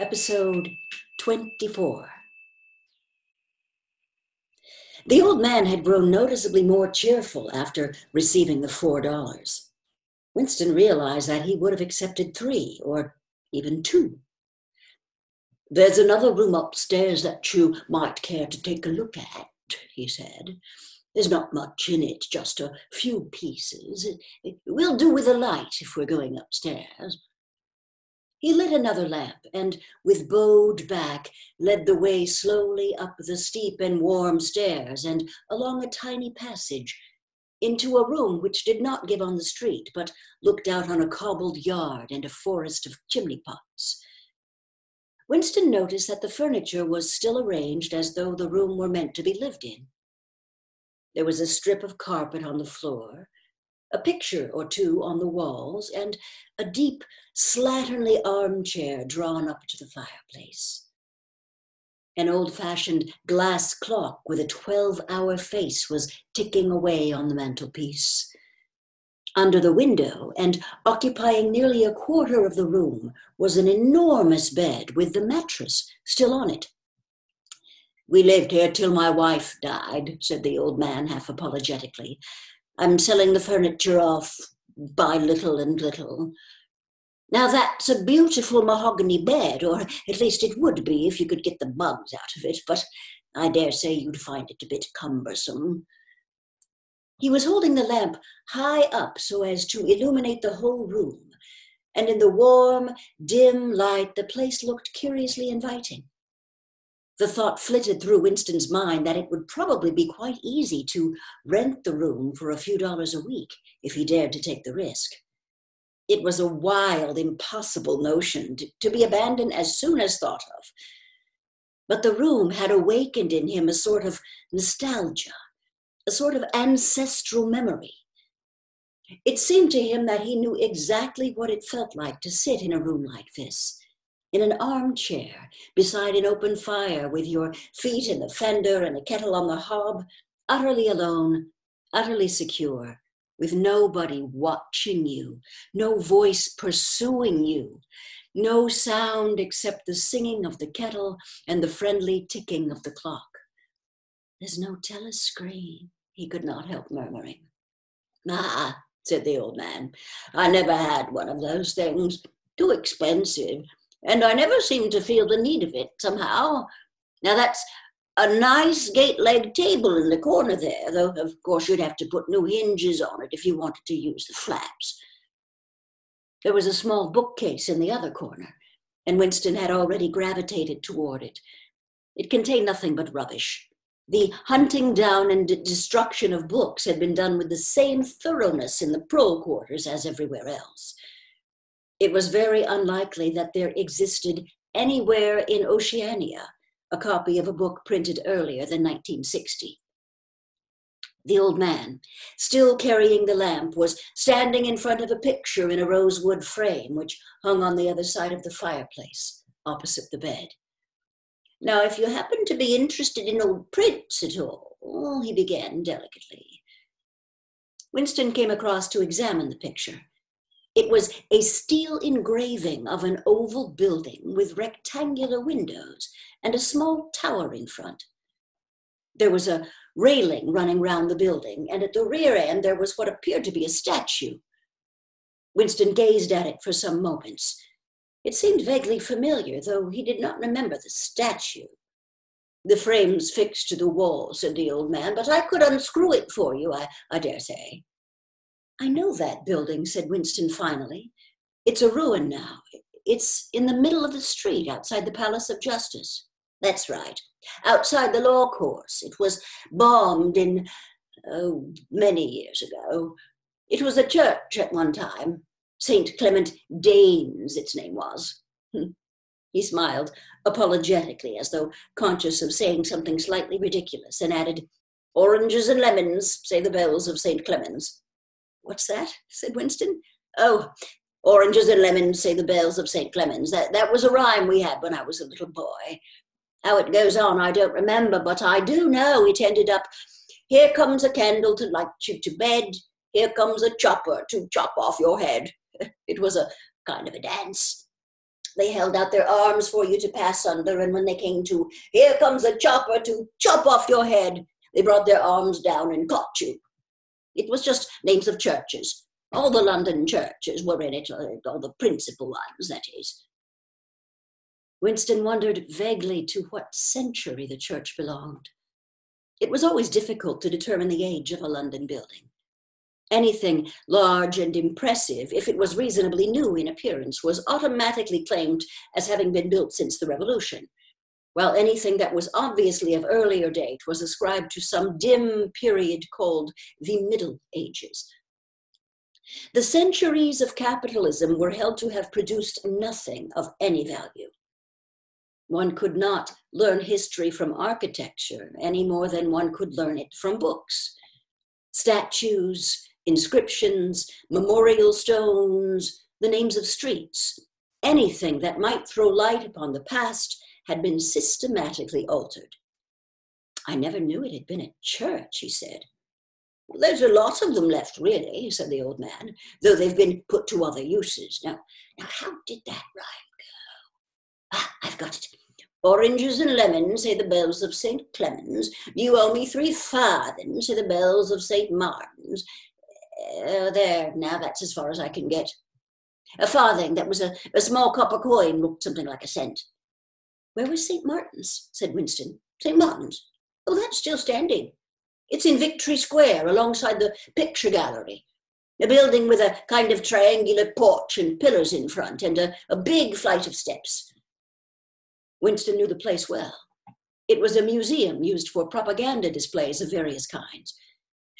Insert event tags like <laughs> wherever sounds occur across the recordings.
episode 24. The old man had grown noticeably more cheerful after receiving the four dollars. Winston realized that he would have accepted three or even two. There's another room upstairs that you might care to take a look at, he said. There's not much in it, just a few pieces. We'll do with a light if we're going upstairs. He lit another lamp and, with bowed back, led the way slowly up the steep and warm stairs and along a tiny passage into a room which did not give on the street, but looked out on a cobbled yard and a forest of chimney pots. Winston noticed that the furniture was still arranged as though the room were meant to be lived in. There was a strip of carpet on the floor, a picture or two on the walls, and a deep, slatternly armchair drawn up to the fireplace. An old fashioned glass clock with a 12 hour face was ticking away on the mantelpiece. Under the window, and occupying nearly a quarter of the room, was an enormous bed with the mattress still on it. We lived here till my wife died, said the old man half apologetically. I'm selling the furniture off by little and little. Now that's a beautiful mahogany bed, or at least it would be if you could get the bugs out of it, but I dare say you'd find it a bit cumbersome. He was holding the lamp high up so as to illuminate the whole room, and in the warm, dim light the place looked curiously inviting. The thought flitted through Winston's mind that it would probably be quite easy to rent the room for a few dollars a week if he dared to take the risk. It was a wild, impossible notion to, to be abandoned as soon as thought of. But the room had awakened in him a sort of nostalgia, a sort of ancestral memory. It seemed to him that he knew exactly what it felt like to sit in a room like this in an armchair beside an open fire with your feet in the fender and a kettle on the hob, utterly alone, utterly secure, with nobody watching you, no voice pursuing you, no sound except the singing of the kettle and the friendly ticking of the clock. There's no telescreen, he could not help murmuring. Ah, said the old man, I never had one of those things. Too expensive and I never seem to feel the need of it somehow. Now that's a nice gate leg table in the corner there, though of course you'd have to put new hinges on it if you wanted to use the flaps. There was a small bookcase in the other corner, and Winston had already gravitated toward it. It contained nothing but rubbish. The hunting down and destruction of books had been done with the same thoroughness in the prole quarters as everywhere else it was very unlikely that there existed anywhere in Oceania a copy of a book printed earlier than 1960. The old man, still carrying the lamp, was standing in front of a picture in a rosewood frame which hung on the other side of the fireplace, opposite the bed. Now, if you happen to be interested in old prints at all, he began delicately. Winston came across to examine the picture. It was a steel engraving of an oval building with rectangular windows and a small tower in front. There was a railing running round the building, and at the rear end there was what appeared to be a statue. Winston gazed at it for some moments. It seemed vaguely familiar, though he did not remember the statue. The frame's fixed to the wall, said the old man, but I could unscrew it for you, I, I dare say. I know that building, said Winston finally. It's a ruin now. It's in the middle of the street outside the Palace of Justice. That's right. Outside the Law Courts. It was bombed in, oh, many years ago. It was a church at one time. St. Clement Danes, its name was. Hmm. He smiled apologetically, as though conscious of saying something slightly ridiculous, and added, Oranges and lemons, say the bells of St. Clement's. What's that? said Winston. Oh, oranges and lemons, say the bells of St. Clement's. That, that was a rhyme we had when I was a little boy. How it goes on, I don't remember, but I do know it ended up here comes a candle to light you to bed, here comes a chopper to chop off your head. <laughs> It was a kind of a dance. They held out their arms for you to pass under, and when they came to, here comes a chopper to chop off your head, they brought their arms down and caught you. It was just names of churches. All the London churches were in it, uh, all the principal ones, that is. Winston wondered vaguely to what century the church belonged. It was always difficult to determine the age of a London building. Anything large and impressive, if it was reasonably new in appearance, was automatically claimed as having been built since the Revolution, while anything that was obviously of earlier date was ascribed to some dim period called the Middle Ages. The centuries of capitalism were held to have produced nothing of any value. One could not learn history from architecture any more than one could learn it from books. Statues, inscriptions, memorial stones, the names of streets, anything that might throw light upon the past had been systematically altered. I never knew it had been a church, he said. Well, there's a lot of them left, really, said the old man, though they've been put to other uses. Now, now how did that rhyme go? Ah, I've got it. Oranges and lemons, say the bells of St. Clement's. You owe me three farthings, say the bells of St. Martin's. Uh, there, now that's as far as I can get. A farthing, that was a, a small copper coin, looked something like a cent. Where was St. Martin's? said Winston. St. Martin's? Oh, that's still standing. It's in Victory Square, alongside the picture gallery. A building with a kind of triangular porch and pillars in front, and a, a big flight of steps. Winston knew the place well. It was a museum used for propaganda displays of various kinds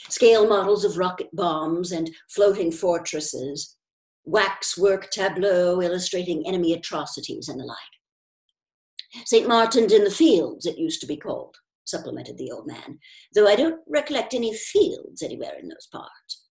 scale models of rocket bombs and floating fortresses, waxwork tableaux illustrating enemy atrocities and the like. St. Martin's in the Fields, it used to be called, supplemented the old man, though I don't recollect any fields anywhere in those parts.